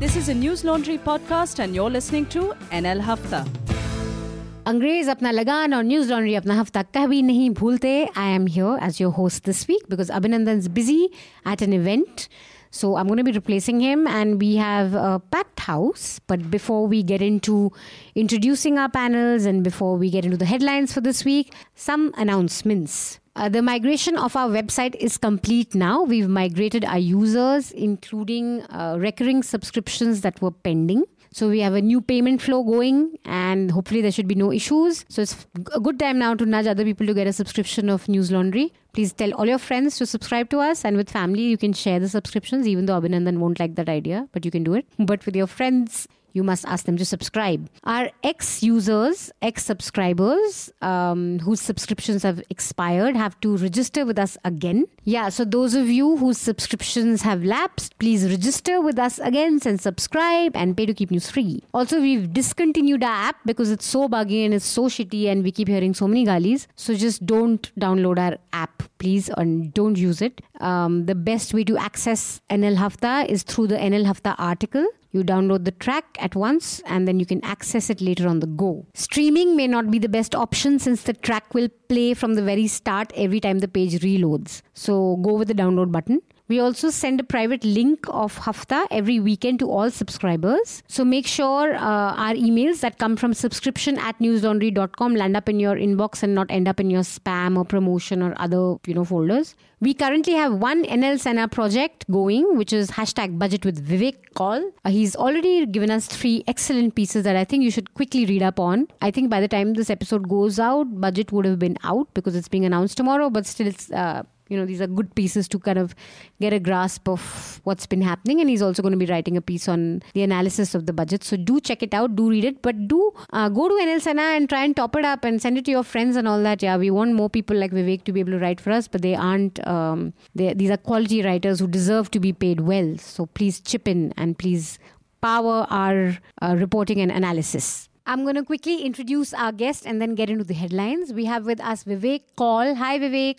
This is a News Laundry podcast, and you're listening to NL Hafta. अंग्रेज अपना लगान और न्यूज लॉन्ड्री अपना हफ्ता कभी नहीं भूलते I am here as your host this week because अभिनंदन is busy at an event So I'm going to be replacing him, and we have a packed house. But before we get into introducing our panels and before we get into the headlines for this week, some announcements. Uh, the migration of our website is complete now. We've migrated our users, including uh, recurring subscriptions that were pending. So we have a new payment flow going, and hopefully there should be no issues. So it's a good time now to nudge other people to get a subscription of News Laundry. Please tell all your friends to subscribe to us, and with family you can share the subscriptions. Even though Abhinandan won't like that idea, but you can do it. But with your friends, you must ask them to subscribe. Our ex users, ex subscribers um, whose subscriptions have expired have to register with us again. Yeah, so those of you whose subscriptions have lapsed, please register with us again and subscribe and pay to keep news free. Also, we've discontinued our app because it's so buggy and it's so shitty and we keep hearing so many galis. So just don't download our app, please, and don't use it. Um, the best way to access NL Hafta is through the NL Hafta article. You download the track at once and then you can access it later on the go. Streaming may not be the best option since the track will play from the very start every time the page reloads. So go with the download button. We also send a private link of Hafta every weekend to all subscribers. So make sure uh, our emails that come from subscription at newslaundry.com land up in your inbox and not end up in your spam or promotion or other you know folders. We currently have one NL Sena project going, which is hashtag budget with Vivek Kaul. Uh, he's already given us three excellent pieces that I think you should quickly read up on. I think by the time this episode goes out, budget would have been out because it's being announced tomorrow, but still it's uh, you know these are good pieces to kind of get a grasp of what's been happening and he's also going to be writing a piece on the analysis of the budget so do check it out do read it but do uh, go to nl sena and try and top it up and send it to your friends and all that yeah we want more people like vivek to be able to write for us but they aren't um, they, these are quality writers who deserve to be paid well so please chip in and please power our uh, reporting and analysis I'm going to quickly introduce our guest and then get into the headlines. We have with us Vivek Kaul. Hi, Vivek.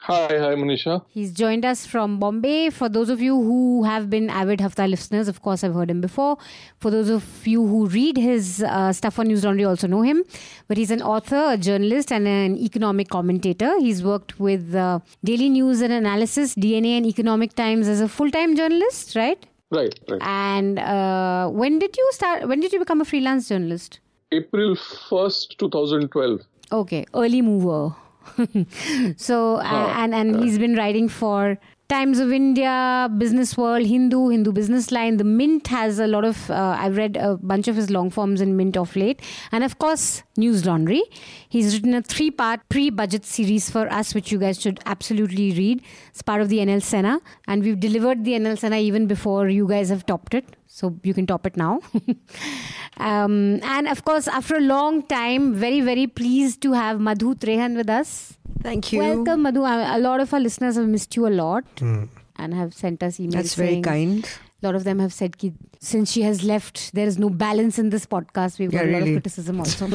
Hi, hi, Manisha. He's joined us from Bombay. For those of you who have been avid Hafta listeners, of course, I've heard him before. For those of you who read his uh, stuff on News Laundry, also know him. But he's an author, a journalist, and an economic commentator. He's worked with uh, Daily News and Analysis, DNA, and Economic Times as a full time journalist, right? Right, right. And uh, when did you start? When did you become a freelance journalist? April 1st, 2012. Okay, early mover. so uh, and and he's been writing for Times of India, Business World, Hindu, Hindu Business Line. The Mint has a lot of. Uh, I've read a bunch of his long forms in Mint of late, and of course News Laundry. He's written a three-part pre-budget series for us, which you guys should absolutely read. It's part of the NL Sena, and we've delivered the NL Sena even before you guys have topped it. So you can top it now. um, and of course, after a long time, very, very pleased to have Madhu Trehan with us. Thank you. Welcome, Madhu. A a lot of our listeners have missed you a lot and have sent us emails. That's very kind. A lot of them have said ki, since she has left, there is no balance in this podcast. We've got Yeah, a lot of criticism also.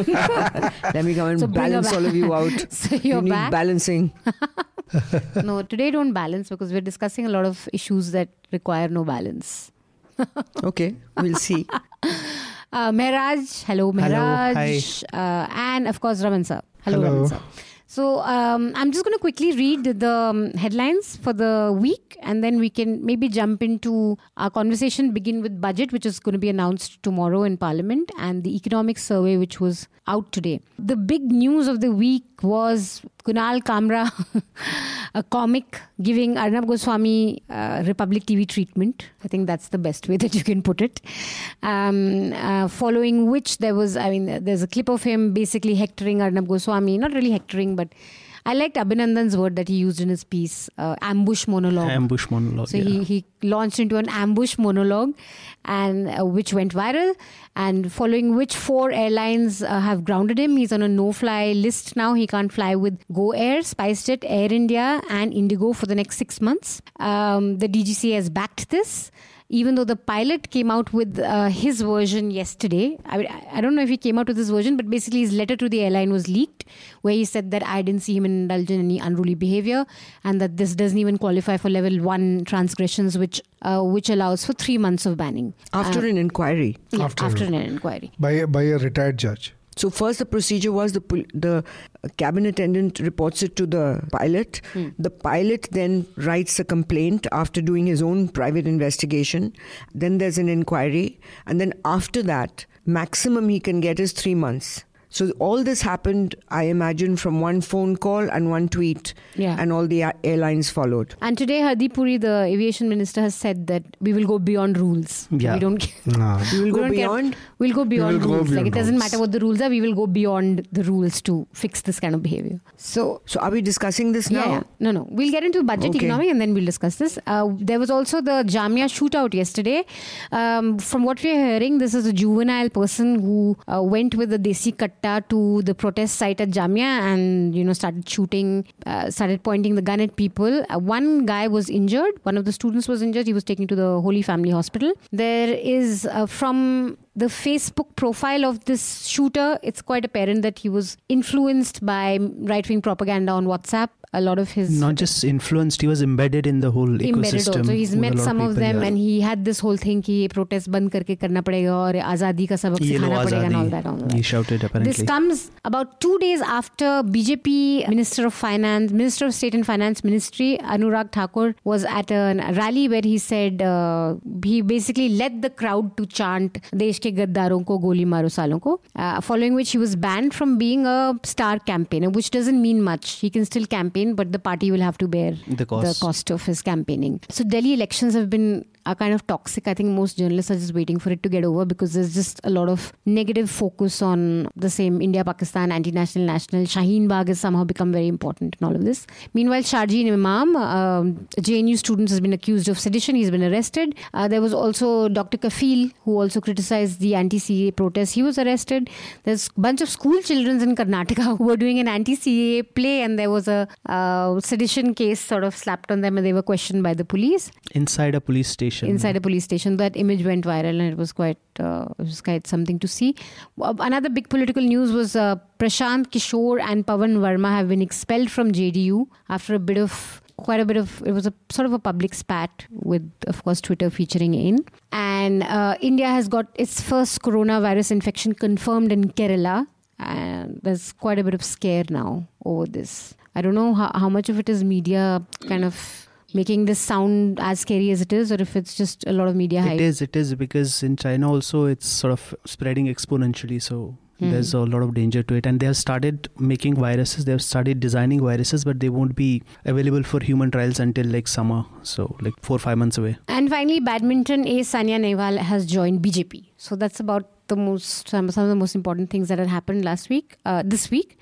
Let me come and So balance back. all of you out. so you you're need back. balancing. no, today don't balance because we're discussing a lot of issues that require no balance. Okay, we'll see. Uh, Mehraj, hello Mehraj. Uh, and of course Raman sir. Hello, Hello. Raman sir. So um, I'm just going to quickly read the um, headlines for the week and then we can maybe jump into our conversation, begin with budget, which is going to be announced tomorrow in Parliament, and the economic survey, which was out today. The big news of the week was Kunal Kamra, a comic, giving Arnab Goswami uh, Republic TV treatment. I think that's the best way that you can put it. Um, uh, following which, there was, I mean, there's a clip of him basically hectoring Arnab Goswami, not really hectoring, but I liked Abhinandan's word that he used in his piece, uh, ambush monologue. ambush monologue. So yeah. he, he launched into an ambush monologue, and uh, which went viral. And following which, four airlines uh, have grounded him. He's on a no-fly list now. He can't fly with Go Air, SpiceJet, Air India, and Indigo for the next six months. Um, the DGC has backed this. Even though the pilot came out with uh, his version yesterday. I, mean, I don't know if he came out with his version, but basically his letter to the airline was leaked, where he said that I didn't see him indulge in any unruly behavior, and that this doesn't even qualify for level one transgressions, which uh, which allows for three months of banning After an inquiry. Yeah, After- after an inquiry. by a, by a retired judge. So first, the procedure was the pol- the cabin attendant reports it to the pilot. Hmm. The pilot then writes a complaint after doing his own private investigation. Then there's an inquiry, and then after that, maximum he can get is three months. So all this happened, I imagine, from one phone call and one tweet, Yeah. and all the airlines followed. And today, Hardeep Puri, the aviation minister, has said that we will go beyond rules. Yeah. We don't. Care. No. We will we go don't care- beyond. We'll go beyond will go rules. like it doesn't rules. matter what the rules are. We will go beyond the rules to fix this kind of behavior. So So are we discussing this now? Yeah, yeah. No, no. We'll get into budget Okay. economy and then we'll discuss this. Uh, there was also the Jamia shootout yesterday. Um, from what we're hearing, this is a juvenile person who uh, went with the desi katta to the protest site at Jamia and you know started shooting, uh, started pointing the gun at people. Uh, one guy was injured. One of the students was injured. He was taken to the Holy Family Hospital. There is uh, from the Facebook profile of this shooter, it's quite apparent that he was influenced by right wing propaganda on WhatsApp A lot of his Not just influenced, he was embedded in the whole embedded ecosystem. also. He's with a met lot some of people, them yeah. and he had this whole thing कि ये protest बंद करके करना पड़ेगा और आज़ादी का सबक Ye lo सिखाना पड़ेगा and all Azadi. that. All He that. shouted apparently. This comes about two days after BJP Minister of Finance, Minister of State and Finance Ministry, Anurag Thakur, was at a rally where he said uh, he basically led the crowd to chant देश के गद्दारों को गोली मारो सालों को. Uh, following which he was banned from being a star campaigner, which doesn't mean much. He can still campaign, but the party will have to bear The cost. cost of his campaigning. So Delhi elections have been are kind of toxic. I think most journalists are just waiting for it to get over because there's just a lot of negative focus on the same India, Pakistan, anti-national, national. Shaheen Bagh has somehow become very important in all of this. Meanwhile, Sharjeel Imam, um, JNU student, has been accused of sedition. He's been arrested. Uh, there was also Dr. Kafil, who also criticized the anti-CAA protests. He was arrested. There's a bunch of school children in Karnataka who were doing an anti-CAA play, and there was a uh, sedition case sort of slapped on them, and they were questioned by the police Inside a police station. Inside a police station. That image went viral, and it was quite uh, it was quite something to see. Uh, Another big political news was uh, Prashant Kishore and Pavan Verma have been expelled from JDU after a bit of quite a bit of it was a sort of a public spat with of course Twitter featuring in and uh, India has got its first coronavirus infection confirmed in Kerala and there's quite a bit of scare now over this. I don't know how, how much of it is media kind of making this sound as scary as it is, or if it's just a lot of media hype. It is, it is because in China also it's sort of spreading exponentially. So Hmm. there's a lot of danger to it. And they have started making viruses, they have started designing viruses, but they won't be available for human trials until like summer. So like four or five months away. And finally, badminton ace Saina Nehwal has joined BJP. So that's about the most some, some of the most important things that had happened last week, uh, this week.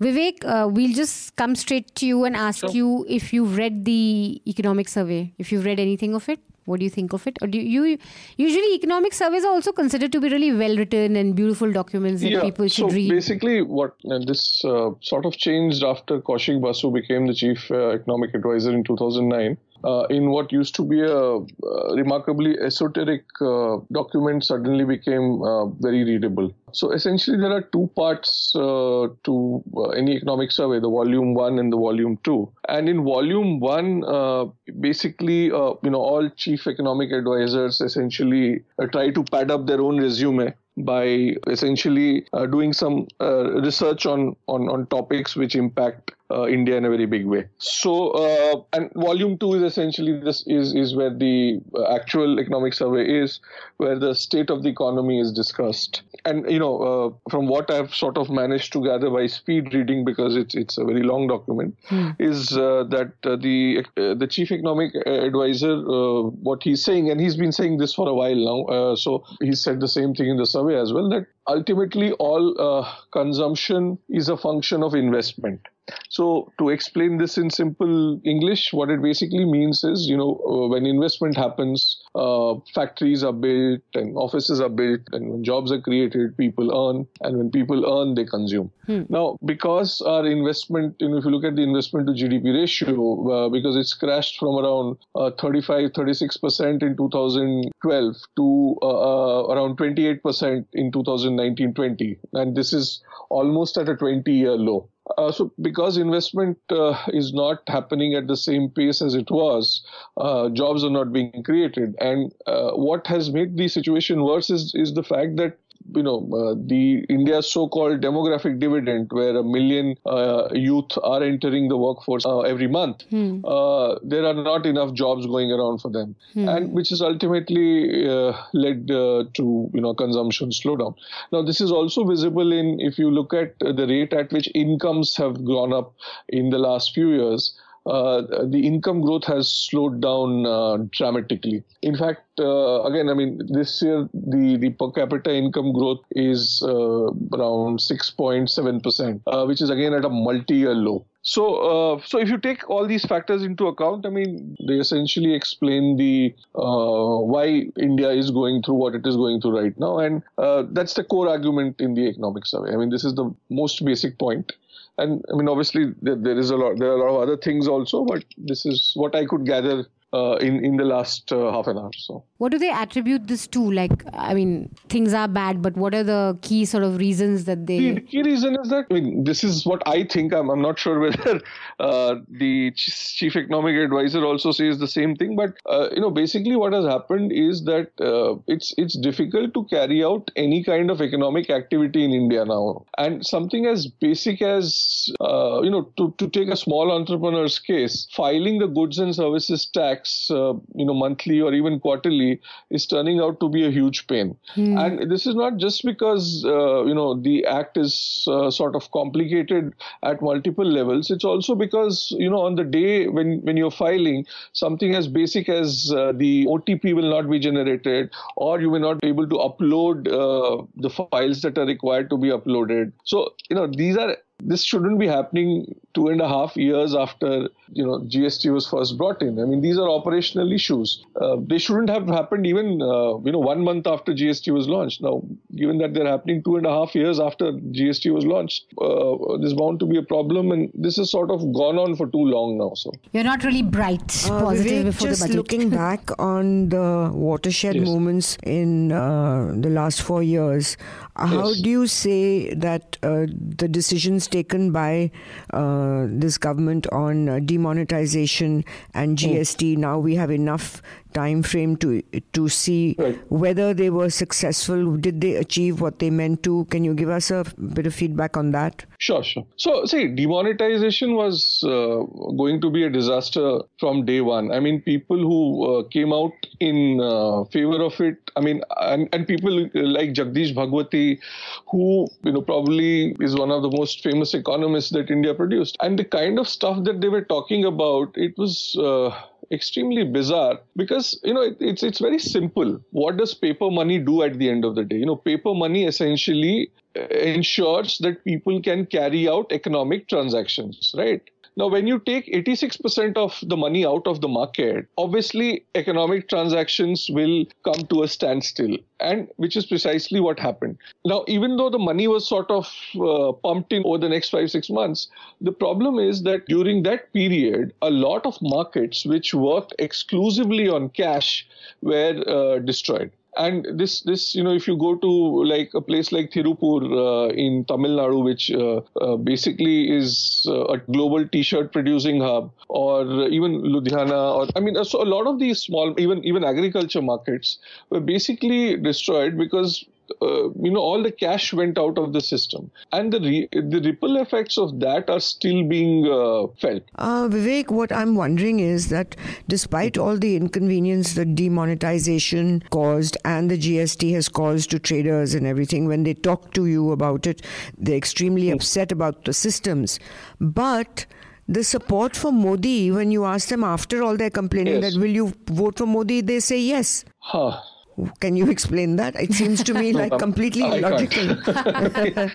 Vivek, uh, we'll just come straight to you and ask you if you've read the economic survey. If you've read anything of it, what do you think of it? Or do you usually economic surveys are also considered to be really well written and beautiful documents that people should so read. basically, what uh, this uh, sort of changed after Kaushik Basu became the chief uh, economic advisor in 2009. Uh, in what used to be a uh, remarkably esoteric uh, document, suddenly became uh, very readable. So essentially, there are two parts to any economic survey: the volume one and the volume two. And in volume one, basically, you know, all chief economic advisors essentially try to pad up their own resume by essentially uh, doing some uh, research on, on on topics which impact uh, India in a very big way. So, uh, and volume two is essentially this is is where the uh, actual economic survey is, where the state of the economy is discussed. And you know, uh, from what I've sort of managed to gather by speed reading, because it's it's a very long document, is uh, that uh, the the chief economic advisor, uh, what he's saying, and he's been saying this for a while now. Uh, so he said the same thing in the survey as well that ultimately all uh, consumption is a function of investment. So, to explain this in simple English, what it basically means is, you know, uh, when investment happens, uh, factories are built and offices are built, and when jobs are created, people earn, and when people earn, they consume. Hmm. Now, because our investment, you know, if you look at the investment to GDP ratio, uh, because it's crashed from around uh, 35, 36% in 2012 to uh, uh, around 28% in 2019-20, and this is almost at a 20-year low. Uh, so, because investment uh, is not happening at the same pace as it was, uh, jobs are not being created. And uh, what has made the situation worse is, is the fact that you know, uh, the India's so-called demographic dividend, where a million uh, youth are entering the workforce uh, every month, hmm. Uh, there are not enough jobs going around for them, hmm. and which has ultimately uh, led uh, to you know consumption slowdown. Now, this is also visible in if you look at the rate at which incomes have gone up in the last few years the income growth has slowed down uh, dramatically. In fact, uh, again, I mean, this year the, the per capita income growth is uh, around 6.7%, uh, which is again at a multi year low. So, uh, so if you take all these factors into account, I mean, they essentially explain the uh, why India is going through what it is going through right now, and uh, that's the core argument in the economic survey. I mean, this is the most basic point and I mean, obviously, there, there is a lot. There are a lot of other things also, but this is what I could gather uh, in in the last uh, half an hour. So, what do they attribute this to? Like, I mean, things are bad, but what are the key sort of reasons that they? The key reason is that I mean, this is what I think. I'm I'm not sure whether uh, the chief economic advisor also says the same thing, but uh, you know, basically, what has happened is that uh, it's it's difficult to carry out any kind of economic activity in India now, and something as basic as uh, you know, to to take a small entrepreneur's case, filing the goods and services tax tax, uh, you know, monthly or even quarterly is turning out to be a huge pain. Hmm. And this is not just because, uh, you know, the act is uh, sort of complicated at multiple levels. It's also because, you know, on the day when, when you're filing, something as basic as uh, the OTP will not be generated or you may not be able to upload uh, the files that are required to be uploaded. So, you know, these are this shouldn't be happening two and a half years after you know GST was first brought in. I mean, these are operational issues. Uh, they shouldn't have happened even uh, you know one month after GST was launched. Now, given that they're happening two and a half years after GST was launched, uh, there's bound to be a problem, and this has sort of gone on for too long now. So you're not really bright, uh, positive Vivek, before just the budget. looking back on the watershed yes. moments in uh, the last four years, how yes. do you say that uh, the decisions taken by uh, this government on uh, demonetization and GST, now we have enough time frame to to see right. whether they were successful? Did they achieve what they meant to? Can you give us a bit of feedback on that? Sure sure. So see demonetization was uh, going to be a disaster from day one. I mean people who uh, came out in uh, favor of it. I mean and, and people like jagdish bhagwati who you know probably is one of the most famous economists that india produced. And the kind of stuff that they were talking about it was uh, extremely bizarre because you know it, it's it's very simple. What does paper money do at the end of the day? You know paper money essentially uh, ensures that people can carry out economic transactions right now, when you take 86% of the money out of the market, obviously economic transactions will come to a standstill, and which is precisely what happened. Now, even though the money was sort of uh, pumped in over the next five, six months, the problem is that during that period, a lot of markets which worked exclusively on cash were uh, destroyed and this this you know if you go to like a place like Tirupur uh, in Tamil Nadu, which uh, uh, basically is uh, a global T-shirt producing hub, or even Ludhiana, or I mean, so a lot of these small even even agriculture markets were basically destroyed because uh, you know all the cash went out of the system and the re- the ripple effects of that are still being uh, felt uh, vivek what i'm wondering is that despite all the inconvenience that demonetization caused and the gst has caused to traders and everything when they talk to you about it they're extremely hmm. upset about the systems but the support for Modi, when you ask them after all their complaining yes. that will you vote for Modi, they say yes. Huh. Can you explain that? It seems to me like completely I can't. illogical.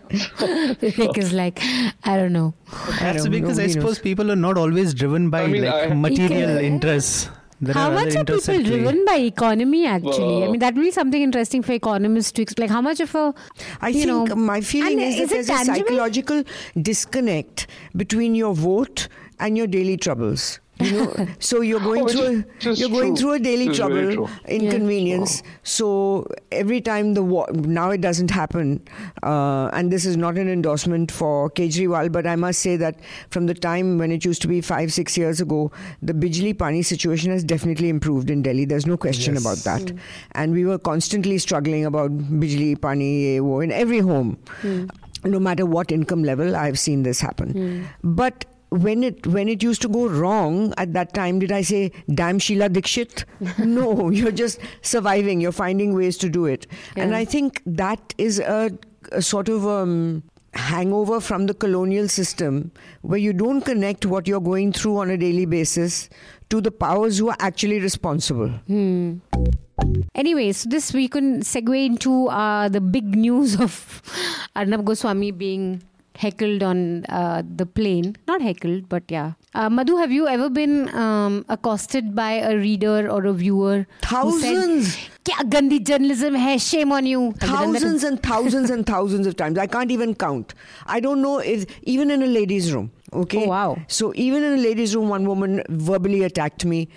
Vivek is like, I don't know. I That's don't- because I suppose knows. people are not always driven by I mean, like I- material Okay. interests. There how are much are people interests driven by economy actually? I mean, that will be something interesting for economists to explain. How much of a, I think know, my feeling and is that it there's a psychological disconnect between your vote and your daily troubles. You know, so you're going Oh, through a, you're going true. through a daily trouble, inconvenience. So every time the war, now it doesn't happen, uh, and this is not an endorsement for Kejriwal, but I must say that from the time when it used to be five six years ago, the Bijli Pani situation has definitely improved in Delhi. There's no question Yes. about that, and we were constantly struggling about Bijli Pani in every home. No matter what income level i've seen this happen. But when it when it used to go wrong at that time did i say damn sheila dikshit no you're just surviving. You're finding ways to do it. And i think that is a, a sort of um, hangover from the colonial system where you don't connect what you're going through on a daily basis to the powers who are actually responsible. Anyway, so this we can segue into uh, the big news of Arnab Goswami being heckled on uh, the plane. Not heckled, but yeah. Uh, Madhu, have you ever been um, accosted by a reader or a viewer? Thousands. Said, Kya gandhi journalism hai, shame on you. Thousands and thousands and thousands of times. I can't even count. I don't know if, even in a ladies' room. Okay. Oh, wow. So even in a ladies' room, one woman verbally attacked me,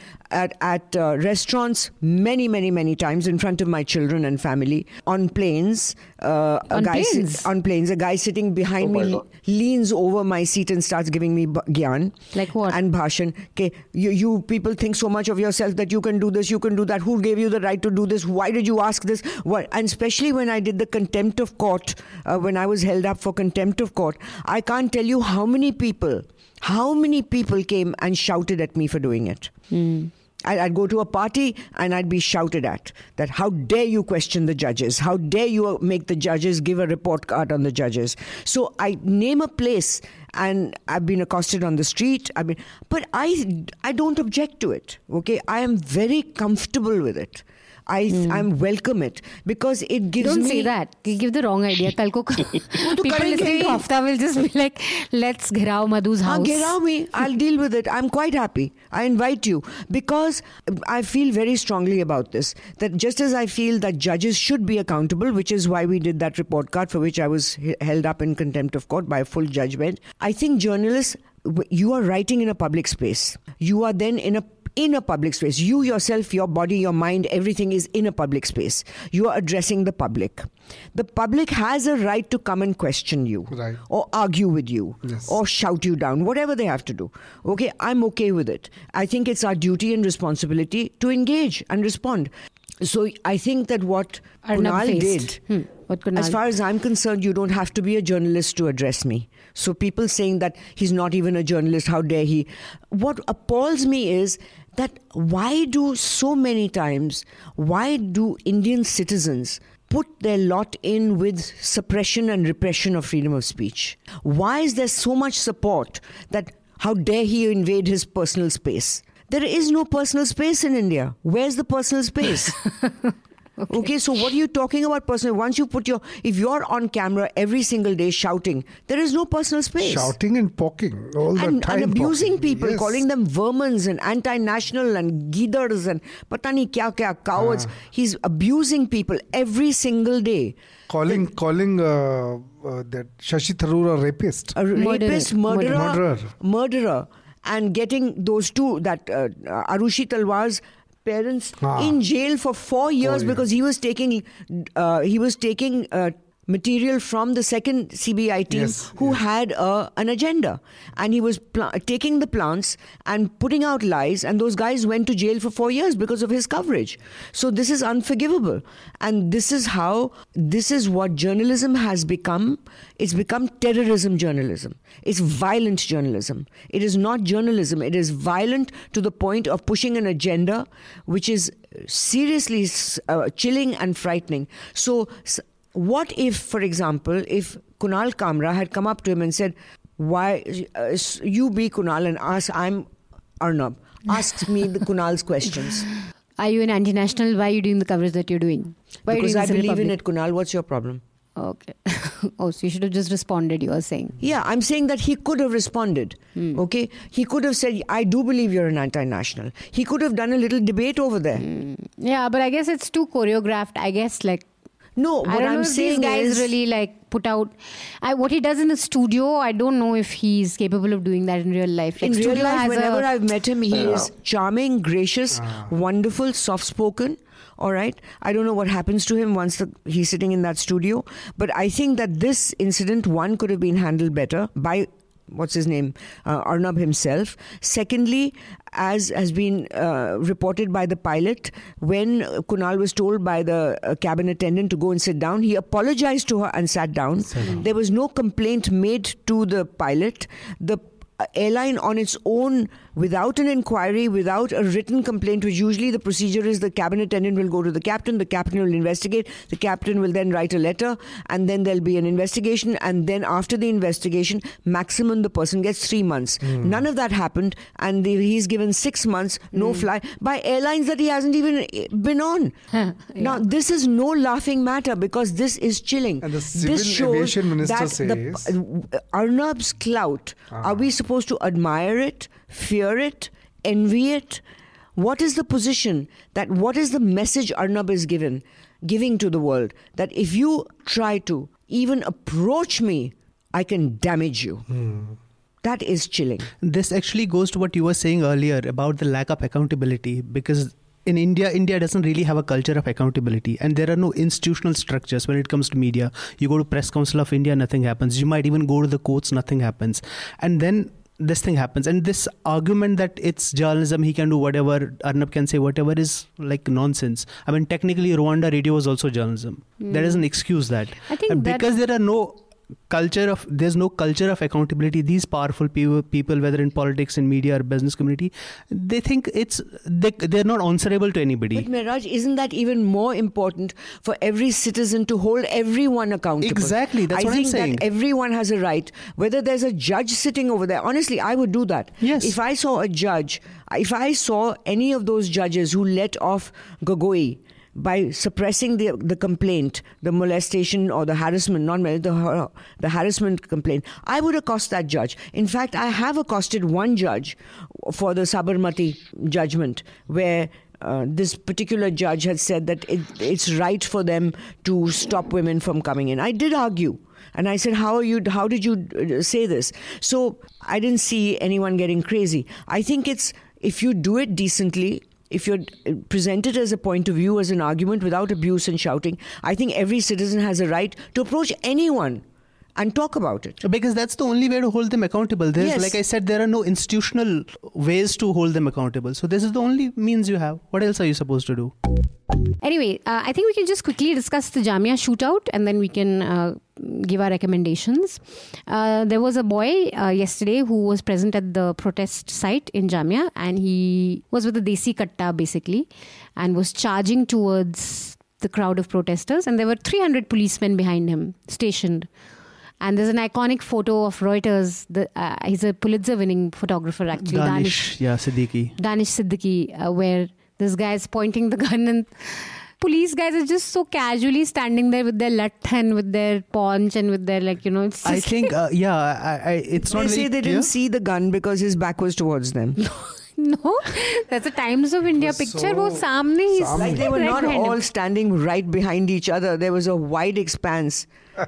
at at uh, restaurants many, many, many times in front of my children and family. On planes, uh, a On guy si- planes? on planes, a guy sitting behind Oh, me God. leans over my seat and starts giving me b- gyan. Like what? And bhashan. Okay, you, you people think so much of yourself that you can do this, you can do that. Who gave you the right to do this? Why did you ask this? What? And especially when I did the contempt of court, uh, when I was held up for contempt of court, I can't tell you how many people, how many people came and shouted at me for doing it. I- I'd go to a party and I'd be shouted at that how dare you question the judges? How dare you make the judges give a report card on the judges? So I name a place and I've been accosted on the street. I mean, but I I don't object to it. Okay, I am very comfortable with it. I mm. I'm welcome it because it gives. Don't me say that. You give the wrong idea. Kal ko people listening to Hafta will just be like, let's ghirao Madhu's house. Me. I'll deal with it. I'm quite happy. I invite you because I feel very strongly about this. That just as I feel that judges should be accountable, which is why we did that report card for which I was held up in contempt of court by a full judgment. I think journalists you are writing in a public space. You are then in a in a public space. You yourself, your body, your mind, everything is in a public space. You are addressing the public. The public has a right to come and question you Right. or argue with you Yes. or shout you down, whatever they have to do. Okay, I'm okay with it. I think it's our duty and responsibility to engage and respond. So I think that what Arnab Kunal faced. did, Hmm, what Kunal- as far as I'm concerned, you don't have to be a journalist to address me. So people saying that he's not even a journalist, how dare he? What appalls me is that why do so many times, why do Indian citizens put their lot in with suppression and repression of freedom of speech? Why is there so much support that how dare he invade his personal space? There is no personal space in India. Where's the personal space? okay. so what are you talking about personal? Once you put your, if you're on camera every single day shouting, there is no personal space. Shouting and poking all the And, time. and abusing poking. people, Yes. calling them vermins and anti-national and geethers and patani kya kya cowards. He's abusing people every single day. calling calling uh, uh, that Shashi Tharoor a rapist. a Murderer. rapist, murderer, Murderer. murderer, and getting those two, that uh, uh, Arushi Talwar's parents, Ah. in jail for four years yeah. because he was taking, uh, he was taking. Uh, Material from the second CBI team Yes, who yes. had uh, an agenda, and he was pla- taking the plants and putting out lies, and those guys went to jail for four years because of his coverage. So this is unforgivable, and this is how this is what journalism has become. It's become terrorism journalism. It's violent journalism. It is not journalism. It is violent to the point of pushing an agenda, which is seriously uh, chilling and frightening. So. What if, for example, if Kunal Kamra had come up to him and said, "Why uh, you be Kunal and ask I'm Arnab, ask me the Kunal's questions." are you an anti-national? Why are you doing the coverage that you're doing? Why because I doing this believe in Republic? it, Kunal. What's your problem? Okay. oh, so you should have just responded. You are saying. Yeah, I'm saying that he could have responded. Hmm. Okay, he could have said, "I do believe you're an anti-national." He could have done a little debate over there. Hmm. Yeah, but I guess it's too choreographed. I guess like No, I what don't I'm know if saying these guys is, really like put out. I, what he does in the studio, I don't know if he's capable of doing that in real life. Like in real studio life, has whenever a, I've met him, he Yeah. is charming, gracious, ah. wonderful, soft-spoken. All right. I don't know what happens to him once the, he's sitting in that studio, but I think that this incident one could have been handled better by what's his name, uh, Arnab himself. Secondly, as has been uh, reported by the pilot, when Kunal was told by the uh, cabin attendant to go and sit down, he apologized to her and sat down. There was no complaint made to the pilot. The uh, airline on its own without an inquiry without a written complaint which usually the procedure is the cabin attendant will go to the captain the captain will investigate the captain will then write a letter and then there'll be an investigation and then after the investigation maximum the person gets 3 months. Hmm. None of that happened and the, he's given 6 months no hmm. fly by airlines that he hasn't even eh, been on. Now this is no laughing matter because this is chilling. And the this shows aviation minister that says- the, Arnab's clout, ah. are we supposed to admire it, fear it, envy it? What is the position that what is the message Arnab is given giving to the world that if you try to even approach me, I can damage you. Hmm. That is chilling. this actually goes to what you were saying earlier about the lack of accountability because in india india doesn't really have a culture of accountability and there are no institutional structures when it comes to media you go to press council of india nothing happens you might even go to the courts nothing happens and then this thing happens. And this argument that it's journalism he can do whatever arnab can say whatever is like nonsense. I mean technically rwanda radio was also journalism. Hmm. That doesn't excuse that. I think And because there are no culture of there's no culture of accountability these powerful people, people whether in politics in media or business community they think it's they, they're not answerable to anybody But Mehraj, isn't that even more important for every citizen to hold everyone accountable? Exactly, that's I what I'm think saying. that everyone has a right. Whether there's a judge sitting over there, honestly, I would do that. Yes. If I saw a judge, if I saw any of those judges who let off Gogoi by suppressing the the complaint, the molestation or the harassment, not the the harassment complaint, I would accost that judge. In fact, I have accosted one judge for the Sabarimala judgment where. Uh, this particular judge had said that it, it's right for them to stop women from coming in. I did argue, and I said, "How are you? How did you uh, say this?" So I didn't see anyone getting crazy. I think it's if you do it decently, if you're uh, presented as a point of view, as an argument without abuse and shouting, I think every citizen has a right to approach anyone and talk about it. because that's the only way to hold them accountable there's Yes. like i said there are no institutional ways to hold them accountable so this is the only means you have what else are you supposed to do Anyway, uh, I think we can just quickly discuss the Jamia shootout and then we can uh, give our recommendations. Uh, there was a boy uh, yesterday who was present at the protest site in Jamia and he was with the Desi Katta basically and was charging towards the crowd of protesters and there were 300 policemen behind him stationed. And there's an iconic photo of Reuters. The, uh, he's a Pulitzer winning photographer actually. danish yeah siddiqui Danish Siddiqui, uh, where this guy is pointing the gun and police guys are just so casually standing there with their lat and with their paunch and with their like you know it's i think uh, yeah I, I, it's not They very say they didn't see the gun because his back was towards them. no that's a Times of India picture so wo samne Samne. Like they were not all standing right behind each other. There was a wide expanse,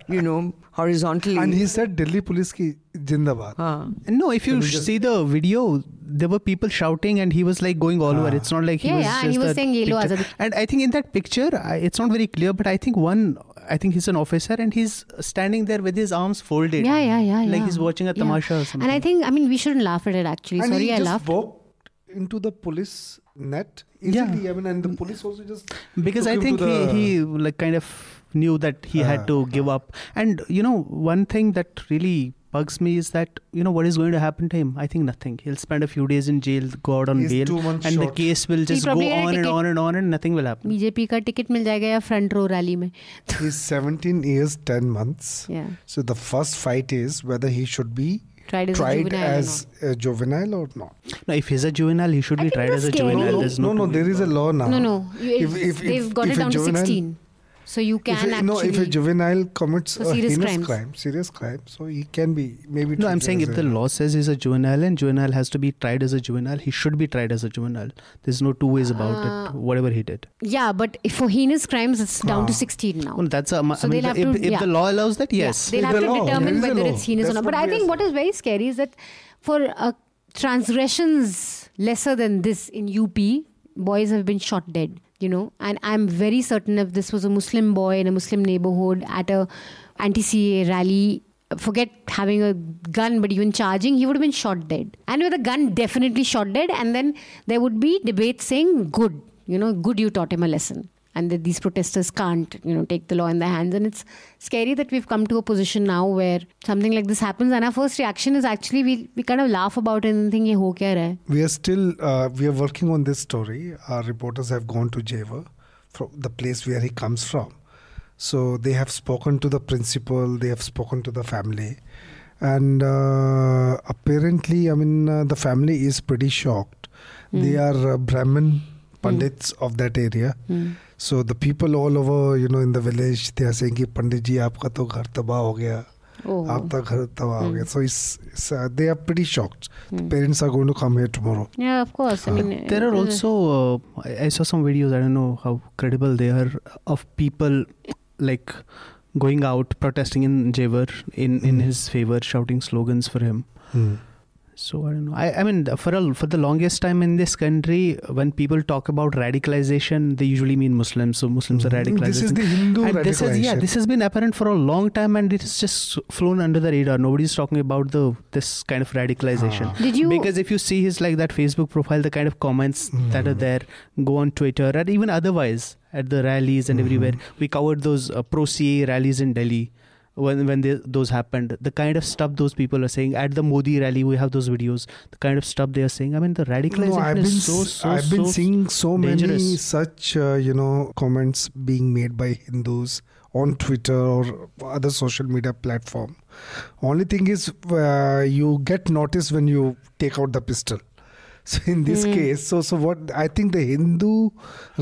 you know, horizontally. And he said Delhi police ki jindabad. Huh. No, if you see the video, there were people shouting, and he was like going all over. Ah. It's not like he Yeah, was yeah, just and he was saying, "Ye lo picture." And I think in that picture, I, it's not very clear, but I think one, I think he's an officer, and he's standing there with his arms folded. yeah yeah yeah like yeah. he's watching a Yeah. tamasha or something. and I think I mean we shouldn't laugh at it actually and sorry he I just laughed walked into the police net Yeah. easily. I mean, and the police also just because took I him think to the- he, he like kind of knew that he Ah. had to give up. And you know, one thing that really bugs me is that you know what is going to happen to him. I think nothing. He'll spend a few days in jail, go out on He's bail, two months and the short. case will just go probably get a on and ticket. on and on, and nothing will happen. BJP का ticket मिल जाएगा या front row rally में He's 17 years, 10 months. yeah So the first fight is whether he should be Tried as a tried juvenile or as a juvenile or not? No, if he's a juvenile, he should I be think tried the as a scary- juvenile. no, There's no, no, two there ways is a about law now. No, no. You- If- it's- if- they've if- got if it a down to juvenile- 16. So you can If a, actually. no, if a juvenile commits So a heinous crimes. crime, serious crime, so he can be maybe. No, I'm saying if the law says he's a juvenile and juvenile has to be tried as a juvenile, he should be tried as a juvenile. There's no two ways about Uh, it, whatever he did. yeah, but if for heinous crimes, it's down to Ah. 16 now. Well, that's a, I So mean, they'll have if, to- if yeah. the law allows that, Yeah, yes. they'll It's have the to law. determine There is whether it's heinous or not. But I think what is very scary is that for uh, transgressions lesser than this in UP, boys have been shot dead. You know, and I'm very certain if this was a Muslim boy in a Muslim neighborhood at a anti-CAA rally, forget having a gun, but even charging, he would have been shot dead. And with a gun, definitely shot dead. And then there would be debates saying, "Good, you know, good, you taught him a lesson." And that these protesters can't you know take the law in their hands and it's scary that we've come to a position now where something like this happens and our first reaction is actually we, we kind of laugh about it and think ye ho kya raha We are still uh, we are working on this story. Our reporters have gone to Jewar, from the place where he comes from. So they have spoken to the principal. They have spoken to the family, and uh, apparently, I mean, uh, the family is pretty shocked. They are uh, Brahmin pandits of that area. So the people all over, you know, in the village they are saying, कि पंडित जी आपका तो घर तबाह हो गया Oh. After hmm. So uh, they are pretty shocked. The hmm. parents are going to come here tomorrow. Yeah, of course. I uh, mean, there are uh, also I saw some videos. I don't know how credible they are of people like going out protesting in Jewar in in hmm. his favor, shouting slogans for him. So I don't know. I, I mean, for a, for the longest time in this country, when people talk about radicalization, they usually mean Muslims. So Muslims are radicalized. Hmm. this is the Hindu and this is yeah, this has been apparent for a long time, and it has just flown under the radar. Nobody's talking about the this kind of radicalization. Ah. did you Because if you see his like that Facebook profile, the kind of comments that are there, go on Twitter and even otherwise at the rallies and everywhere. Hmm. We covered those uh, pro CAA rallies in Delhi when when they, those happened. The kind of stuff those people are saying at the Modi rally, we have those videos. The kind of stuff they are saying. I mean, the radicalization no, I've been, is so so I've been so seeing so many such uh, you know comments being made by Hindus on Twitter or other social media platform. Only thing is, uh, you get noticed when you take out the pistol. So in this Hmm. case, so so what I think the Hindu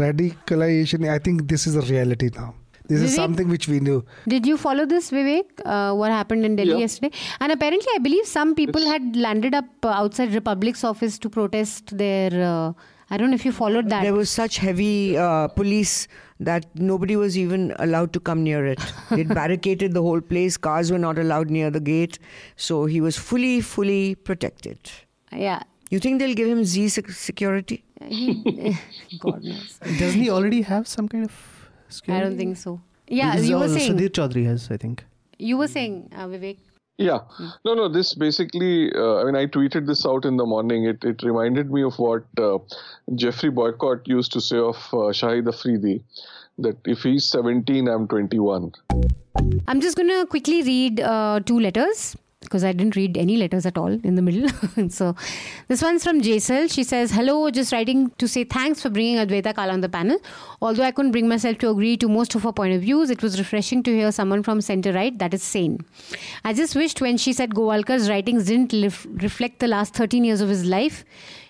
radicalization. I think this is a reality now. This is something which we knew. Did you follow this, Vivek? Uh, what happened in Delhi Yeah. yesterday? And apparently, I believe some people had landed up uh, outside Republic's office to protest their. Uh, I don't know if you followed that. There was such heavy uh, police that nobody was even allowed to come near it. They barricaded the whole place. Cars were not allowed near the gate. So he was fully, fully protected. yeah. You think they'll give him Z security? He, God knows. Doesn't he already have some kind of? I don't think so. Yeah, Because, you were saying. Sudhir Chaudhary has, I think. You were saying, uh, Vivek. Yeah. No, no, this basically, uh, I mean, I tweeted this out in the morning. It, it reminded me of what uh, Geoffrey Boycott used to say of uh, Shahid Afridi that if he's 17, I'm 21. I'm just going to quickly read uh, two letters because I didn't read any letters at all in the middle. so this one's from Jaisal. She says, Hello, just writing to say thanks for bringing Advaita Kala on the panel. Although I couldn't bring myself to agree to most of her point of views, it was refreshing to hear someone from center right that is sane. I just wished when she said Golwalkar's writings didn't lif- reflect the last 13 years of his life,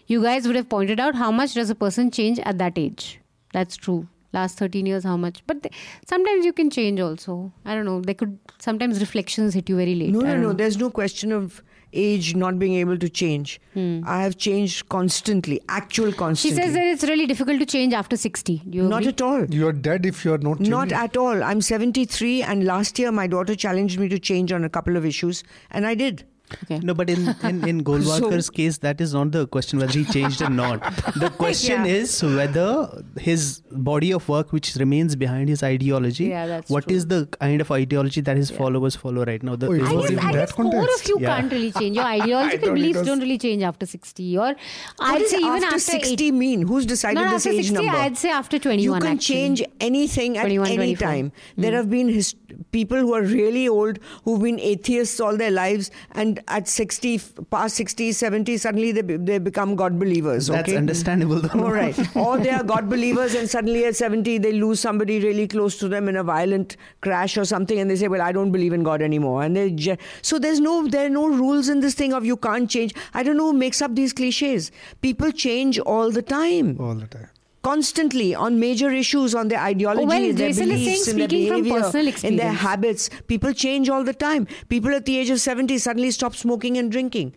you guys would have pointed out how much does a person change at that age. That's true last 13 years how much but th- sometimes you can change also i don't know they could sometimes reflections hit you very late No, no, no. know. There's no question of age not being able to change. Hmm. I have changed constantly, actual constantly. she says that it's really difficult to change after 60 do you Not agree? at all. You are dead if you are not. Not at all. I'm 73, and last year my daughter challenged me to change on a couple of issues, and I did. Okay No, but in in, in Golwalkar's case, that is not the question whether he changed or not. The question Yeah. is whether his body of work, which remains behind his ideology, Yeah, that's what true. is the kind of ideology that his followers follow right now? The, Oh, it is I was it- guess, in I that guess core of you Yeah. can't really change. Your ideological beliefs don't really change after 60. Or I'd does say even after, after 60 eight- mean? Who's decided Not this after age 60, number? I'd say after 21. you can actually. change anything at 21, any 24. time. Hmm. There have been his, people who are really old who've been atheists all their lives and and at 60, past 60, 70, suddenly they, they become God believers. That's understandable. Though. All right. or they are God believers, and suddenly at 70, they lose somebody really close to them in a violent crash or something, and they say, Well, I don't believe in God anymore. And they ju- So there's no, there are no rules in this thing of you can't change. I don't know who makes up these cliches. People change all the time. all the time. Constantly on major issues, on their ideology, well, in their Jason beliefs, saying in their behavior, in their habits. People change all the time. People at the age of 70 suddenly stop smoking and drinking.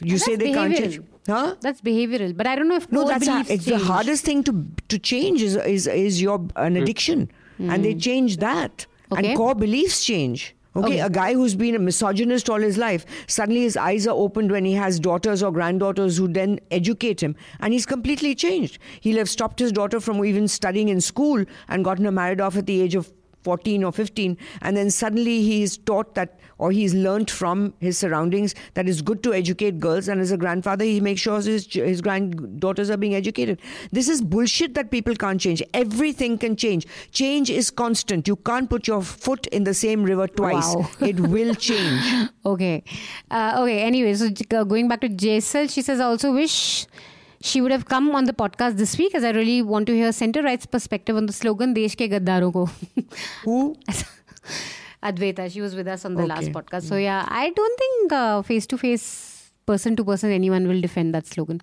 You That's say they can't change. Huh? That's behavioral. But I don't know if No, core that's a, beliefs it's change. the hardest thing to to change is is is your an addiction, and they change that, Hmm. Okay. and core beliefs change. Okay? Okay. a guy who's been a misogynist all his life, suddenly his eyes are opened when he has daughters or granddaughters who then educate him, and he's completely changed. He'll have stopped his daughter from even studying in school and gotten her married off at the age of 14 or 15 and then suddenly he's taught that or he's learnt from his surroundings that it's good to educate girls and as a grandfather he makes sure his, his granddaughters are being educated this is bullshit that people can't change everything can change change is constant you can't put your foot in the same river twice Wow. it will change Okay. Uh, okay. Anyway, so uh, going back to Jaisal, she says, I also wish she would have come on the podcast this week as I really want to hear center right's perspective on the slogan Desh ke gaddaron ko. who Advaita, she was with us on the last podcast. So yeah, I don't think uh, face to face, person to person, anyone will defend that slogan.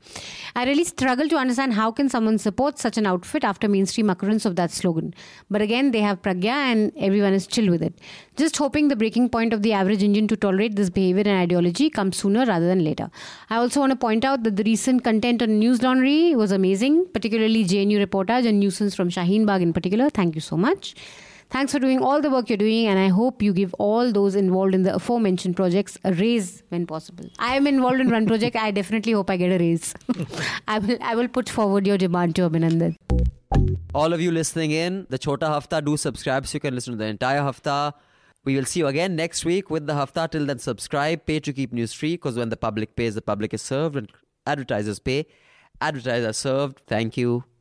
I really struggle to understand how can someone support such an outfit after mainstream occurrence of that slogan. But again, they have pragya and everyone is chill with it. Just hoping the breaking point of the average Indian to tolerate this behavior and ideology comes sooner rather than later. I also want to point out that the recent content on News Laundry was amazing, particularly JNU reportage and nuisance from Shaheen Bagh in particular. Thank you so much. Thanks for doing all the work you're doing, and I hope you give all those involved in the aforementioned projects a raise when possible. I am involved in one project. I definitely hope I get a raise. I will. I will put forward your demand to Abhinandan. all of you listening in, the Chota Hafta, do subscribe so you can listen to the entire Hafta. We will see you again next week with the Hafta. Till then, subscribe, pay to keep news free because when the public pays, the public is served, and advertisers pay. Advertisers served. Thank you.